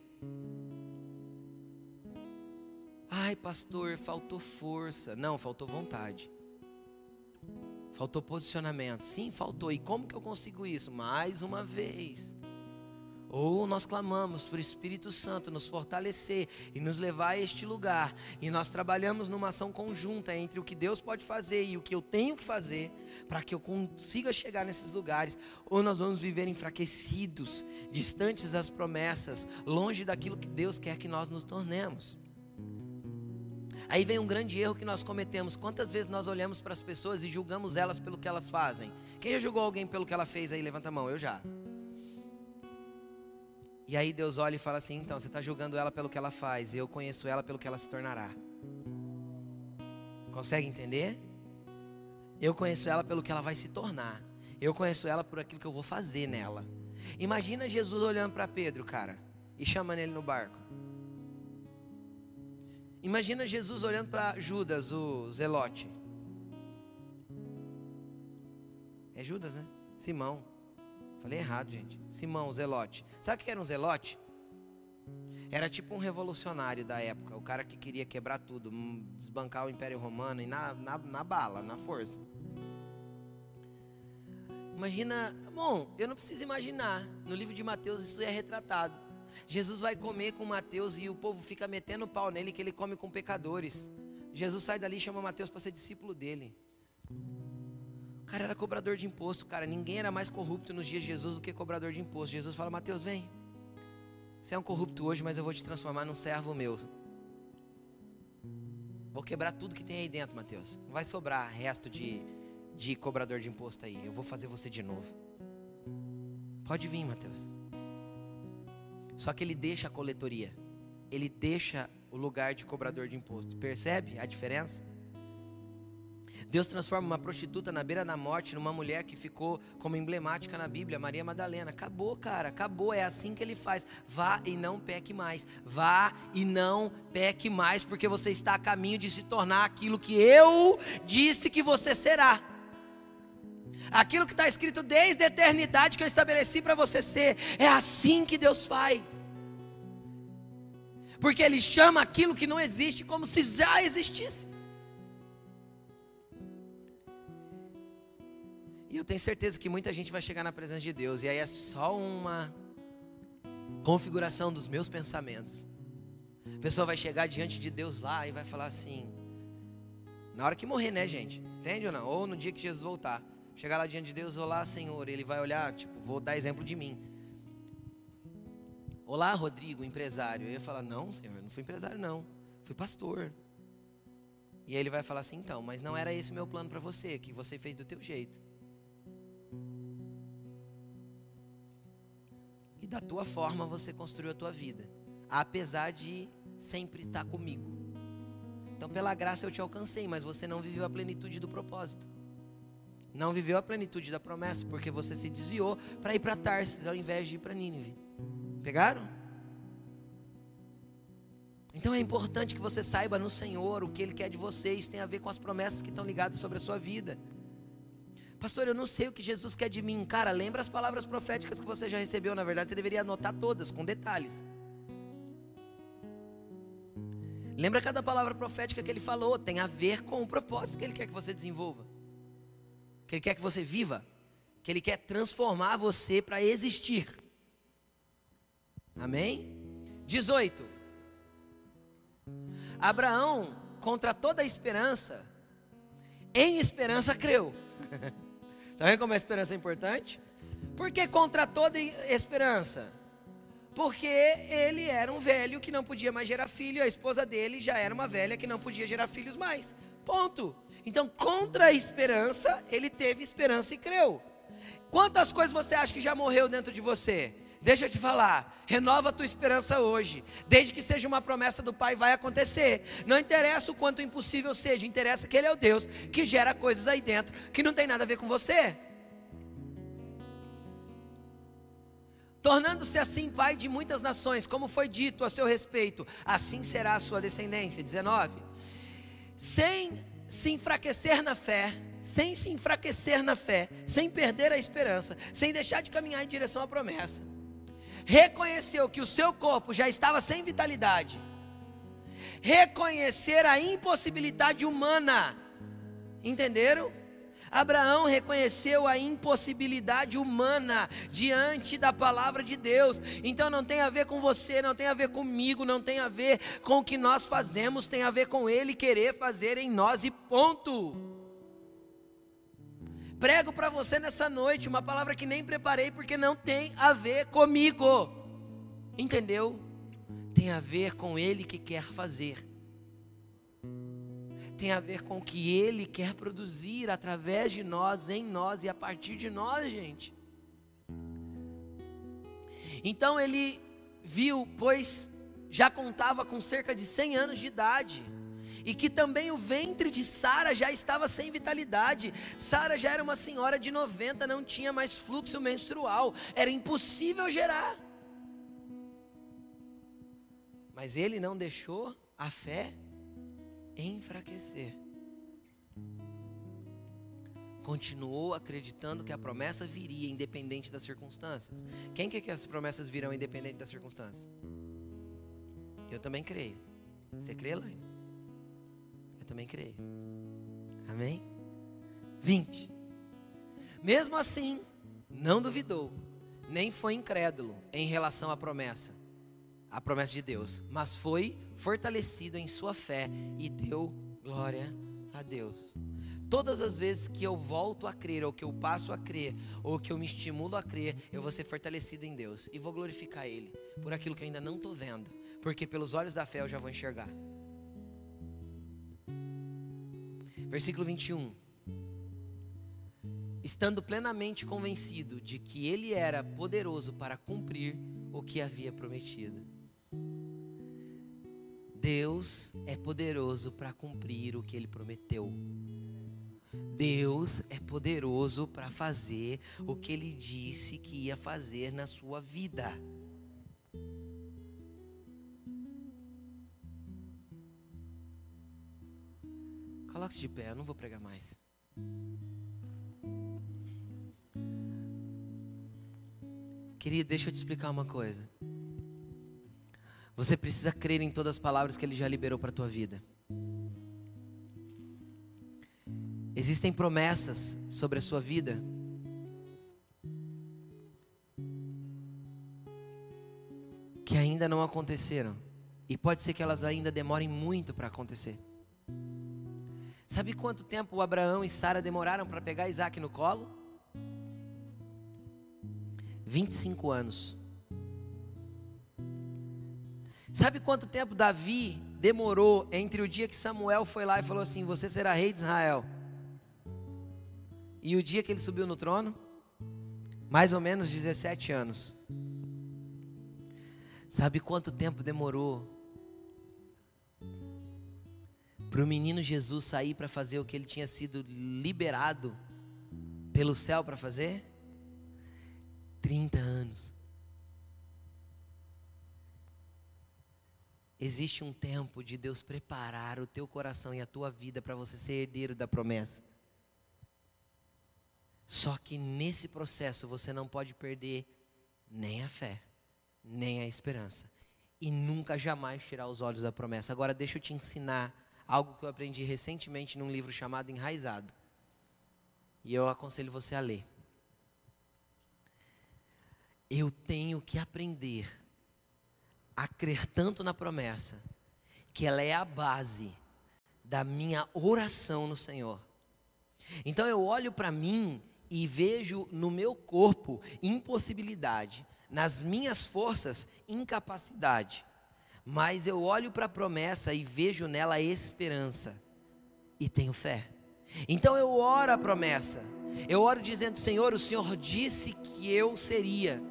Ai, pastor, faltou força. Não, faltou vontade. Faltou posicionamento. Sim, faltou. E como que eu consigo isso? Mais uma vez. Ou nós clamamos para o Espírito Santo nos fortalecer e nos levar a este lugar, e nós trabalhamos numa ação conjunta entre o que Deus pode fazer e o que eu tenho que fazer para que eu consiga chegar nesses lugares, ou nós vamos viver enfraquecidos, distantes das promessas, longe daquilo que Deus quer que nós nos tornemos. Aí vem um grande erro que nós cometemos. Quantas vezes nós olhamos para as pessoas e julgamos elas pelo que elas fazem? Quem já julgou alguém pelo que ela fez aí? Levanta a mão, eu já. E aí Deus olha e fala assim: então, você está julgando ela pelo que ela faz, eu conheço ela pelo que ela se tornará. Consegue entender? Eu conheço ela pelo que ela vai se tornar. Eu conheço ela por aquilo que eu vou fazer nela. Imagina Jesus olhando para Pedro, cara, e chamando ele no barco. Imagina Jesus olhando para Judas, o Zelote. É Judas, né? Simão. Falei errado, gente. Simão, Zelote. Sabe o que era um Zelote? Era tipo um revolucionário da época. O cara que queria quebrar tudo, hum, desbancar o Império Romano e na, na, na bala, na força. Imagina, bom, eu não preciso imaginar. No livro de Mateus isso é retratado. Jesus vai comer com Mateus e o povo fica metendo pau nele que ele come com pecadores. Jesus sai dali e chama Mateus para ser discípulo dele cara era cobrador de imposto, cara. Ninguém era mais corrupto nos dias de Jesus do que cobrador de imposto. Jesus fala: Mateus, vem. Você é um corrupto hoje, mas eu vou te transformar num servo meu. Vou quebrar tudo que tem aí dentro, Mateus. Não vai sobrar resto de, de cobrador de imposto aí. Eu vou fazer você de novo. Pode vir, Mateus. Só que ele deixa a coletoria. Ele deixa o lugar de cobrador de imposto. Percebe a diferença? Deus transforma uma prostituta na beira da morte numa mulher que ficou como emblemática na Bíblia, Maria Madalena. Acabou, cara, acabou. É assim que ele faz. Vá e não peque mais. Vá e não peque mais, porque você está a caminho de se tornar aquilo que eu disse que você será. Aquilo que está escrito desde a eternidade que eu estabeleci para você ser. É assim que Deus faz. Porque Ele chama aquilo que não existe como se já existisse. E eu tenho certeza que muita gente vai chegar na presença de Deus, e aí é só uma configuração dos meus pensamentos. A pessoa vai chegar diante de Deus lá e vai falar assim: na hora que morrer, né, gente? Entende ou não? Ou no dia que Jesus voltar. Chegar lá diante de Deus, olá, Senhor. Ele vai olhar, tipo, vou dar exemplo de mim. Olá, Rodrigo, empresário. Eu ia falar: Não, Senhor, não fui empresário, não. Fui pastor. E aí ele vai falar assim: Então, mas não era esse o meu plano para você, que você fez do teu jeito. E da tua forma você construiu a tua vida, apesar de sempre estar comigo. Então, pela graça eu te alcancei, mas você não viveu a plenitude do propósito. Não viveu a plenitude da promessa, porque você se desviou para ir para Tarsis ao invés de ir para Nínive. Pegaram? Então é importante que você saiba no Senhor o que Ele quer de você. Isso tem a ver com as promessas que estão ligadas sobre a sua vida. Pastor, eu não sei o que Jesus quer de mim. Cara, lembra as palavras proféticas que você já recebeu. Na verdade, você deveria anotar todas, com detalhes. Lembra cada palavra profética que ele falou, tem a ver com o propósito que ele quer que você desenvolva. que Ele quer que você viva, que Ele quer transformar você para existir. Amém? 18. Abraão, contra toda a esperança, em esperança creu. Está vendo como a esperança é importante? Porque contra toda esperança? Porque ele era um velho que não podia mais gerar filho, a esposa dele já era uma velha que não podia gerar filhos mais. Ponto. Então, contra a esperança, ele teve esperança e creu. Quantas coisas você acha que já morreu dentro de você? Deixa eu te falar, renova a tua esperança hoje. Desde que seja uma promessa do Pai, vai acontecer. Não interessa o quanto impossível seja, interessa que Ele é o Deus que gera coisas aí dentro que não tem nada a ver com você. Tornando-se assim pai de muitas nações, como foi dito a seu respeito, assim será a sua descendência. 19. Sem se enfraquecer na fé, sem se enfraquecer na fé, sem perder a esperança, sem deixar de caminhar em direção à promessa reconheceu que o seu corpo já estava sem vitalidade, reconhecer a impossibilidade humana, entenderam? Abraão reconheceu a impossibilidade humana diante da palavra de Deus. Então não tem a ver com você, não tem a ver comigo, não tem a ver com o que nós fazemos, tem a ver com Ele querer fazer em nós e ponto prego para você nessa noite uma palavra que nem preparei porque não tem a ver comigo. Entendeu? Tem a ver com ele que quer fazer. Tem a ver com o que ele quer produzir através de nós, em nós e a partir de nós, gente. Então ele viu, pois já contava com cerca de 100 anos de idade e que também o ventre de Sara já estava sem vitalidade. Sara já era uma senhora de 90, não tinha mais fluxo menstrual, era impossível gerar. Mas ele não deixou a fé enfraquecer. Continuou acreditando que a promessa viria independente das circunstâncias. Quem quer que as promessas virão independente das circunstâncias? Eu também creio. Você crê, Laine? Eu também creio. Amém? 20. Mesmo assim, não duvidou, nem foi incrédulo em relação à promessa, a promessa de Deus, mas foi fortalecido em sua fé e deu glória a Deus. Todas as vezes que eu volto a crer, ou que eu passo a crer, ou que eu me estimulo a crer, eu vou ser fortalecido em Deus e vou glorificar Ele por aquilo que ainda não estou vendo, porque pelos olhos da fé eu já vou enxergar. Versículo 21. Estando plenamente convencido de que ele era poderoso para cumprir o que havia prometido. Deus é poderoso para cumprir o que ele prometeu. Deus é poderoso para fazer o que ele disse que ia fazer na sua vida. Coloque de pé, eu não vou pregar mais. Querido, deixa eu te explicar uma coisa. Você precisa crer em todas as palavras que Ele já liberou para a tua vida. Existem promessas sobre a sua vida. Que ainda não aconteceram. E pode ser que elas ainda demorem muito para acontecer. Sabe quanto tempo Abraão e Sara demoraram para pegar Isaac no colo? 25 anos. Sabe quanto tempo Davi demorou entre o dia que Samuel foi lá e falou assim: Você será rei de Israel? E o dia que ele subiu no trono? Mais ou menos 17 anos. Sabe quanto tempo demorou para o menino Jesus sair para fazer o que ele tinha sido liberado pelo céu para fazer? 30 anos. Existe um tempo de Deus preparar o teu coração e a tua vida para você ser herdeiro da promessa. Só que nesse processo você não pode perder nem a fé, nem a esperança. E nunca jamais tirar os olhos da promessa. Agora deixa eu te ensinar algo que eu aprendi recentemente num livro chamado Enraizado. E eu aconselho você a ler. Eu tenho que aprender a crer tanto na promessa, que ela é a base da minha oração no Senhor. Então eu olho para mim e vejo no meu corpo impossibilidade, nas minhas forças incapacidade. Mas eu olho para a promessa e vejo nela esperança e tenho fé. Então eu oro a promessa. Eu oro dizendo: Senhor, o Senhor disse que eu seria.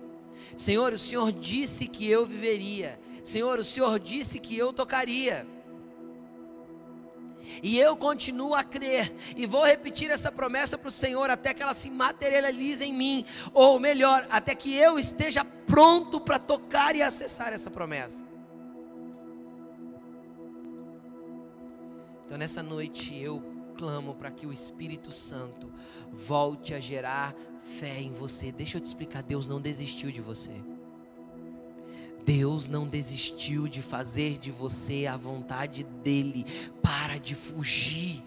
Senhor, o Senhor disse que eu viveria. Senhor, o Senhor disse que eu tocaria. E eu continuo a crer e vou repetir essa promessa para o Senhor até que ela se materialize em mim, ou melhor, até que eu esteja pronto para tocar e acessar essa promessa. Então nessa noite eu clamo para que o Espírito Santo volte a gerar fé em você. Deixa eu te explicar, Deus não desistiu de você. Deus não desistiu de fazer de você a vontade dele. Para de fugir.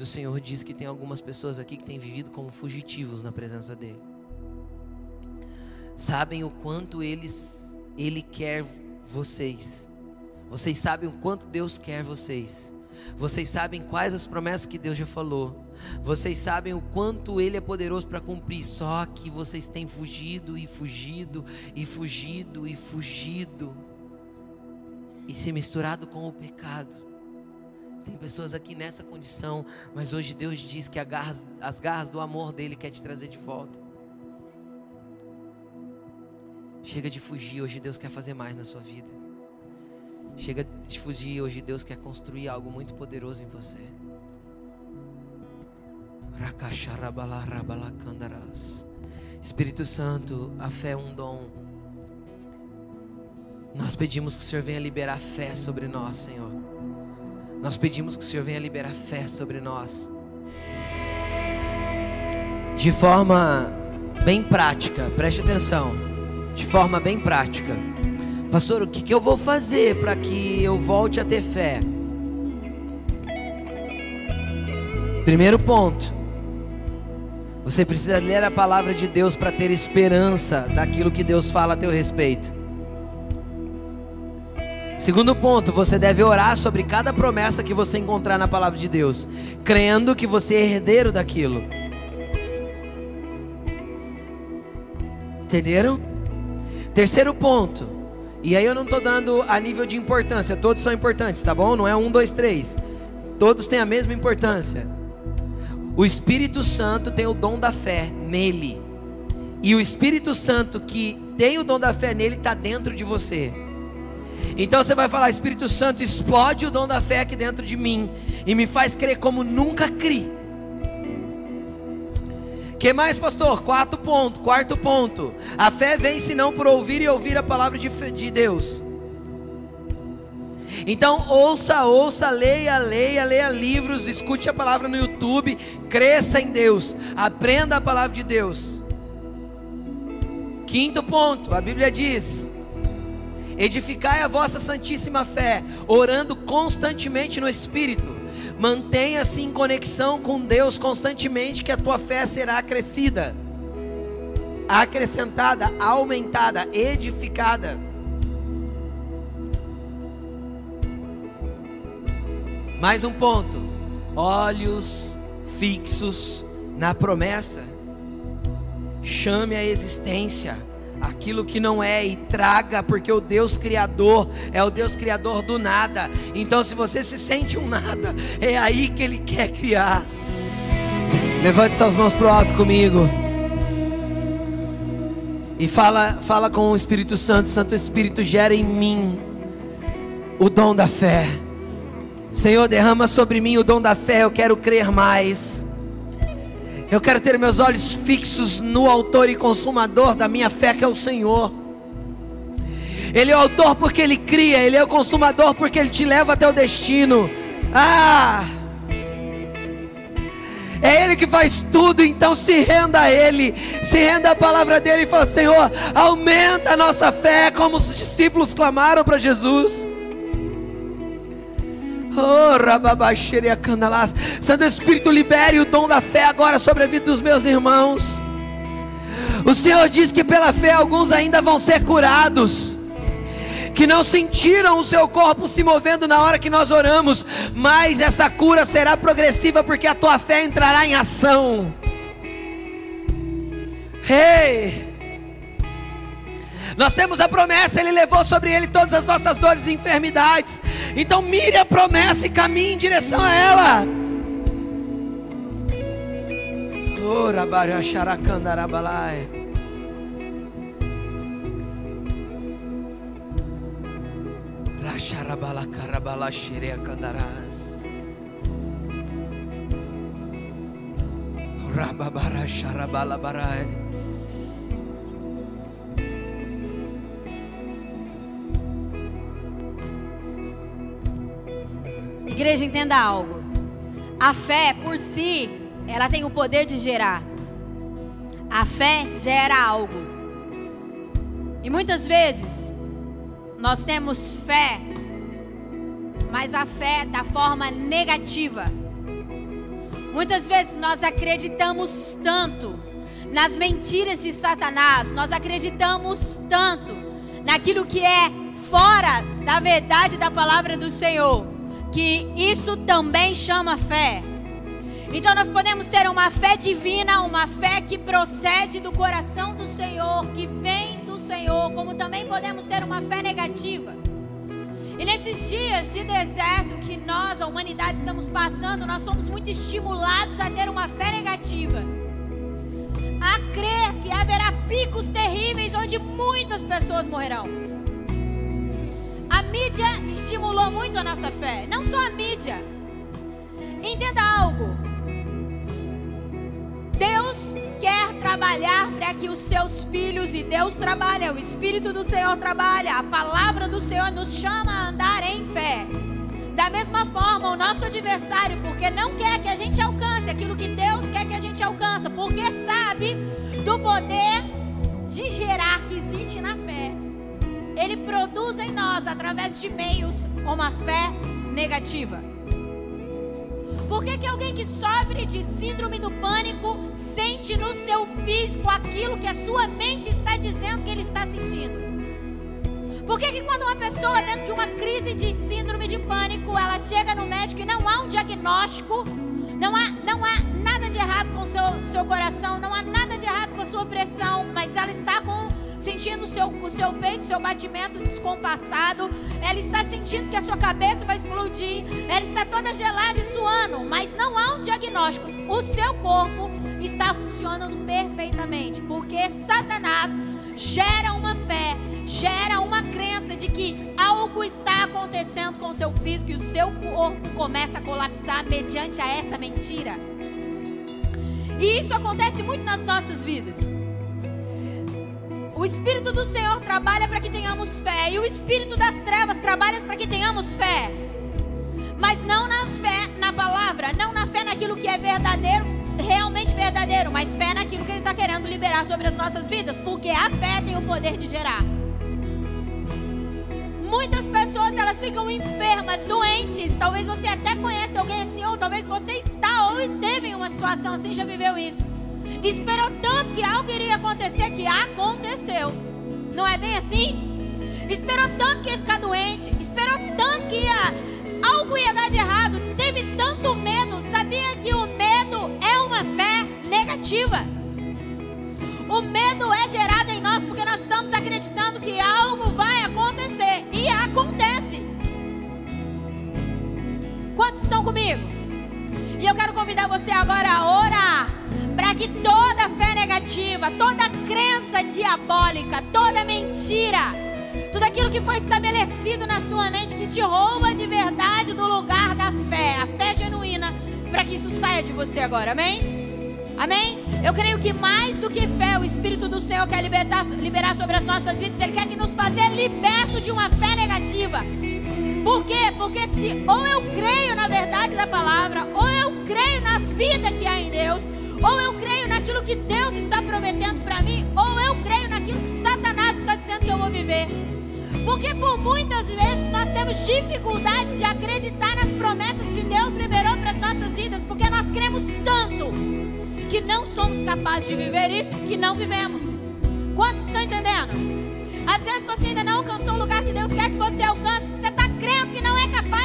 O Senhor diz que tem algumas pessoas aqui que têm vivido como fugitivos na presença dele. Sabem o quanto eles, ele quer vocês. Vocês sabem o quanto Deus quer vocês. Vocês sabem quais as promessas que Deus já falou. Vocês sabem o quanto Ele é poderoso para cumprir. Só que vocês têm fugido e fugido e fugido e fugido e se misturado com o pecado. Tem pessoas aqui nessa condição, mas hoje Deus diz que as garras do amor dele quer te trazer de volta. Chega de fugir, hoje Deus quer fazer mais na sua vida. Chega de fugir, hoje Deus quer construir algo muito poderoso em você. Espírito Santo, a fé é um dom. Nós pedimos que o Senhor venha liberar fé sobre nós, Senhor. Nós pedimos que o Senhor venha liberar fé sobre nós. De forma bem prática, preste atenção. De forma bem prática. Pastor, o que, que eu vou fazer para que eu volte a ter fé? Primeiro ponto. Você precisa ler a palavra de Deus para ter esperança daquilo que Deus fala a teu respeito. Segundo ponto, você deve orar sobre cada promessa que você encontrar na palavra de Deus, crendo que você é herdeiro daquilo. Entenderam? Terceiro ponto, e aí eu não estou dando a nível de importância, todos são importantes, tá bom? Não é um, dois, três. Todos têm a mesma importância. O Espírito Santo tem o dom da fé nele. E o Espírito Santo que tem o dom da fé nele está dentro de você. Então você vai falar: Espírito Santo, explode o dom da fé aqui dentro de mim e me faz crer como nunca criei. Que mais, pastor? Quarto ponto, quarto ponto. A fé vem se não por ouvir e ouvir a palavra de, de Deus. Então ouça, ouça, leia, leia, leia livros, escute a palavra no YouTube, cresça em Deus, aprenda a palavra de Deus. Quinto ponto, a Bíblia diz: Edificai a vossa santíssima fé, orando constantemente no Espírito. Mantenha-se em conexão com Deus constantemente, que a tua fé será acrescida, acrescentada, aumentada, edificada. Mais um ponto: olhos fixos na promessa. Chame a existência aquilo que não é e traga, porque o Deus Criador é o Deus Criador do nada. Então, se você se sente um nada, é aí que Ele quer criar. Levante suas mãos para o alto comigo. E fala, fala com o Espírito Santo. Santo Espírito gera em mim o dom da fé. Senhor, derrama sobre mim o dom da fé. Eu quero crer mais. Eu quero ter meus olhos fixos no autor e consumador da minha fé, que é o Senhor. Ele é o autor porque ele cria, ele é o consumador porque ele te leva até o destino. Ah! É Ele que faz tudo, então se renda a Ele, se renda à palavra dele e fala: Senhor, aumenta a nossa fé, como os discípulos clamaram para Jesus. Oh. Santo Espírito, libere o dom da fé agora sobre a vida dos meus irmãos. O Senhor diz que pela fé alguns ainda vão ser curados que não sentiram o seu corpo se movendo na hora que nós oramos, mas essa cura será progressiva porque a tua fé entrará em ação. Hey! Nós temos a promessa, Ele levou sobre Ele todas as nossas dores e enfermidades. Então mire a promessa e caminhe em direção a ela. Rababara charabala barai. Igreja, entenda algo. A fé por si, ela tem o poder de gerar. A fé gera algo. E muitas vezes nós temos fé, mas a fé da forma negativa. Muitas vezes nós acreditamos tanto nas mentiras de Satanás, nós acreditamos tanto naquilo que é fora da verdade da palavra do Senhor, que isso também chama fé. Então nós podemos ter uma fé divina, uma fé que procede do coração do Senhor, que vem Senhor, como também podemos ter uma fé negativa. E nesses dias de deserto que nós, a humanidade, estamos passando, nós somos muito estimulados a ter uma fé negativa. A crer que haverá picos terríveis onde muitas pessoas morrerão. Mídia estimulou muito a nossa fé, não só a mídia. Entenda algo. Deus quer trabalhar para que os seus filhos, e Deus trabalha, o Espírito do Senhor trabalha, a palavra do Senhor nos chama a andar em fé. Da mesma forma, o nosso adversário, porque não quer que a gente alcance aquilo que Deus quer que a gente alcance, porque sabe do poder de gerar que existe na fé. Ele produz em nós, através de meios, uma fé negativa. Por que, que alguém que sofre de síndrome do pânico sente no seu físico aquilo que a sua mente está dizendo que ele está sentindo? Por que, que quando uma pessoa dentro de uma crise de síndrome de pânico, ela chega no médico e não há um diagnóstico, não há, não há nada de errado com o seu, seu coração, não há nada de errado com a sua pressão, mas ela está com sentindo o seu, o seu peito, seu batimento descompassado. Ela está sentindo que a sua cabeça vai explodir. Ela está toda gelada e suando, mas não há um diagnóstico. O seu corpo está funcionando perfeitamente, porque Satanás gera uma fé, gera uma crença de que algo está acontecendo com o seu físico e o seu corpo começa a colapsar mediante a essa mentira. E isso acontece muito nas nossas vidas. O Espírito do Senhor trabalha para que tenhamos fé, e o Espírito das trevas trabalha para que tenhamos fé. Mas não na fé na palavra, não na fé naquilo que é verdadeiro, realmente verdadeiro, mas fé naquilo que Ele está querendo liberar sobre as nossas vidas, porque a fé tem o poder de gerar. Muitas pessoas elas ficam enfermas, doentes. Talvez você até conhece alguém assim, ou talvez você está ou esteve em uma situação assim, já viveu isso Esperou tanto que algo iria acontecer que aconteceu. Não é bem assim? Esperou tanto que ia ficar doente. Esperou tanto que ia, algo ia dar de errado. Teve tanto medo. Sabia que o medo é uma fé negativa. O medo é gerado em nós porque nós estamos acreditando que algo vai acontecer. E acontece. Quantos estão comigo? E eu quero convidar você agora a orar para que toda fé negativa, toda crença diabólica, toda mentira, tudo aquilo que foi estabelecido na sua mente que te rouba de verdade do lugar da fé, a fé genuína, para que isso saia de você agora, amém? Amém? Eu creio que mais do que fé, o Espírito do Senhor quer libertar, liberar sobre as nossas vidas, Ele quer que nos fazer liberto de uma fé negativa. Por quê? Porque se ou eu creio na verdade da palavra, ou eu creio na vida que há em Deus, ou eu creio naquilo que Deus está prometendo para mim, ou eu creio naquilo que Satanás está dizendo que eu vou viver. Porque por muitas vezes nós temos dificuldade de acreditar nas promessas que Deus liberou para as nossas vidas, porque nós cremos tanto que não somos capazes de viver isso que não vivemos. Quantos estão entendendo? Às vezes você ainda não alcançou o lugar que Deus quer que você alcance, porque você está crendo que não é capaz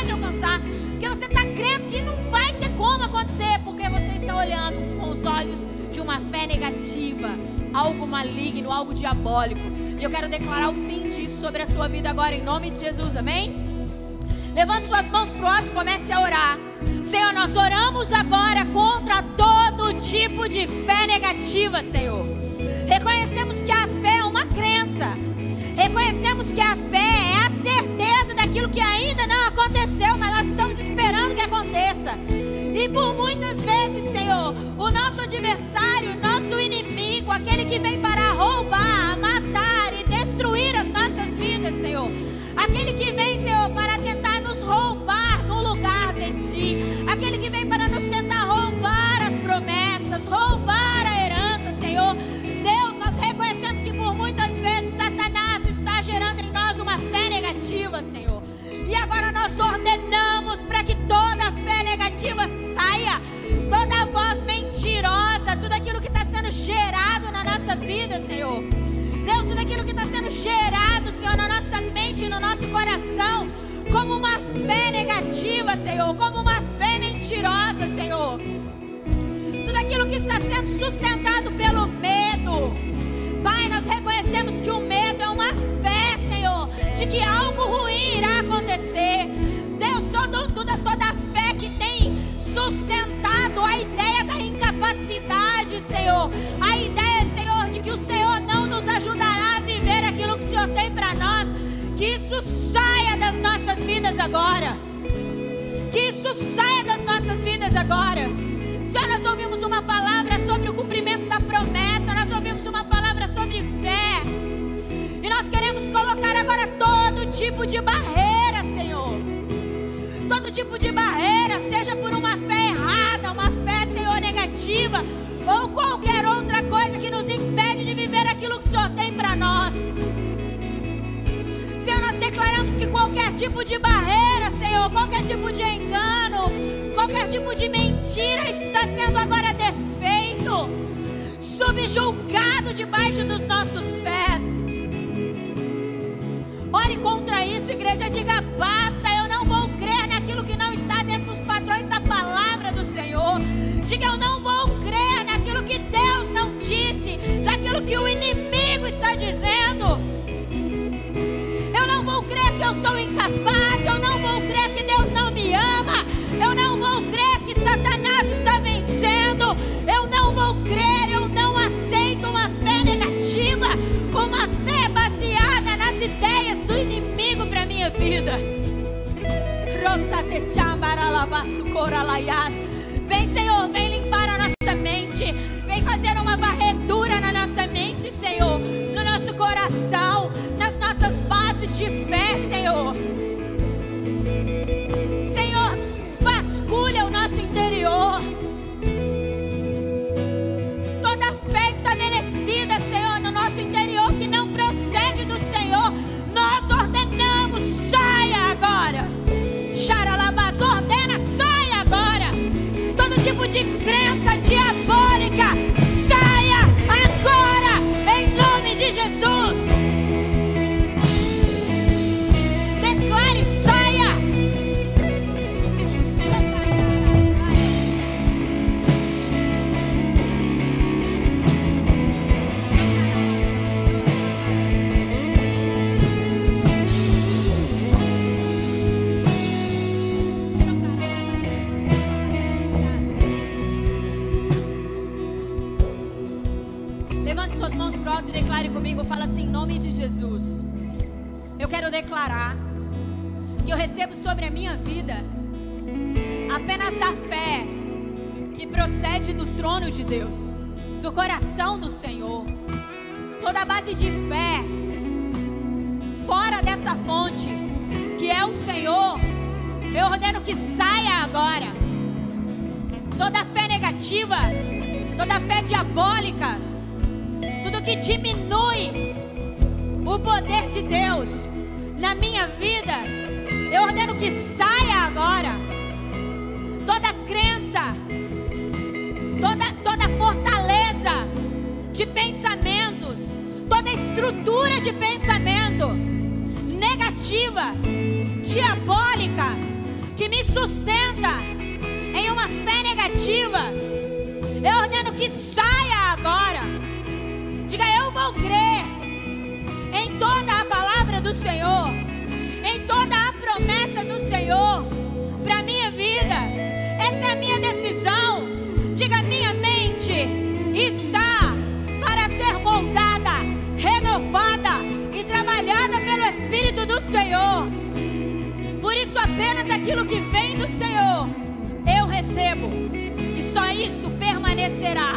está olhando com os olhos de uma fé negativa, algo maligno, algo diabólico. E eu quero declarar o fim disso sobre a sua vida agora, em nome de Jesus, amém? Levante suas mãos para o alto e comece a orar. Senhor, nós oramos agora contra todo tipo de fé negativa, Senhor. Reconhecemos que a fé é uma crença. Reconhecemos que a fé é a certeza daquilo que ainda não aconteceu, mas nós estamos esperando que aconteça. E por muitas vezes, Senhor, o nosso adversário, o nosso inimigo, aquele que vem para roubar, matar e destruir as nossas vidas, Senhor. Aquele que vem, Senhor, para tentar nos roubar Senhor, como uma fé mentirosa, Senhor. Tudo aquilo que está sendo sustentado pelo medo. Pai, nós reconhecemos que o medo é uma fé, Senhor, de que algo ruim irá acontecer. Deus, todo, toda, toda a fé que tem sustentado a ideia da incapacidade, Senhor. A ideia, Senhor, de que o Senhor não nos ajudará a viver aquilo que o Senhor tem para nós. Que isso saia das nossas vidas agora. Que isso saia das nossas vidas agora. Senhor, nós ouvimos uma palavra sobre o cumprimento da promessa, nós ouvimos uma palavra sobre fé. E nós queremos colocar agora todo tipo de barreira, Senhor. Todo tipo de barreira, seja por uma fé errada, uma fé, Senhor, negativa, que qualquer tipo de barreira, Senhor, qualquer tipo de engano, qualquer tipo de mentira está sendo agora desfeito, subjulgado debaixo dos nossos pés. Ore contra isso, igreja, diga basta, eu não vou crer naquilo que não está dentro dos padrões da palavra do Senhor. Diga eu não sate chambara la basu cora la yas. Diabólica, que me sustenta em uma fé negativa. Eu ordeno que saia agora. Diga, eu vou crer aquilo que vem do Senhor eu recebo, e só isso permanecerá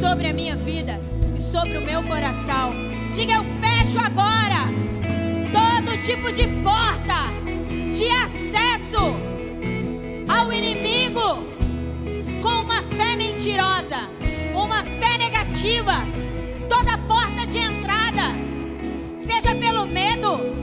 sobre a minha vida e sobre o meu coração. Diga, eu fecho agora todo tipo de porta de acesso ao inimigo com uma fé mentirosa, uma fé negativa, toda porta de entrada, seja pelo medo,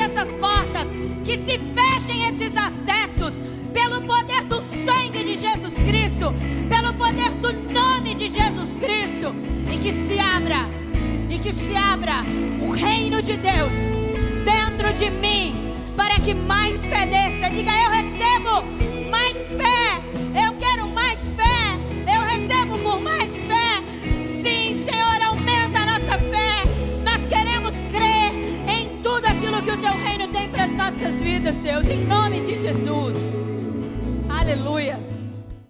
essas portas, que se fechem esses acessos pelo poder do sangue de Jesus Cristo, pelo poder do nome de Jesus Cristo, e que se abra, e que se abra o reino de Deus dentro de mim, para que mais fé desça. Diga, eu recebo mais fé nossas vidas, Deus, em nome de Jesus. Aleluias.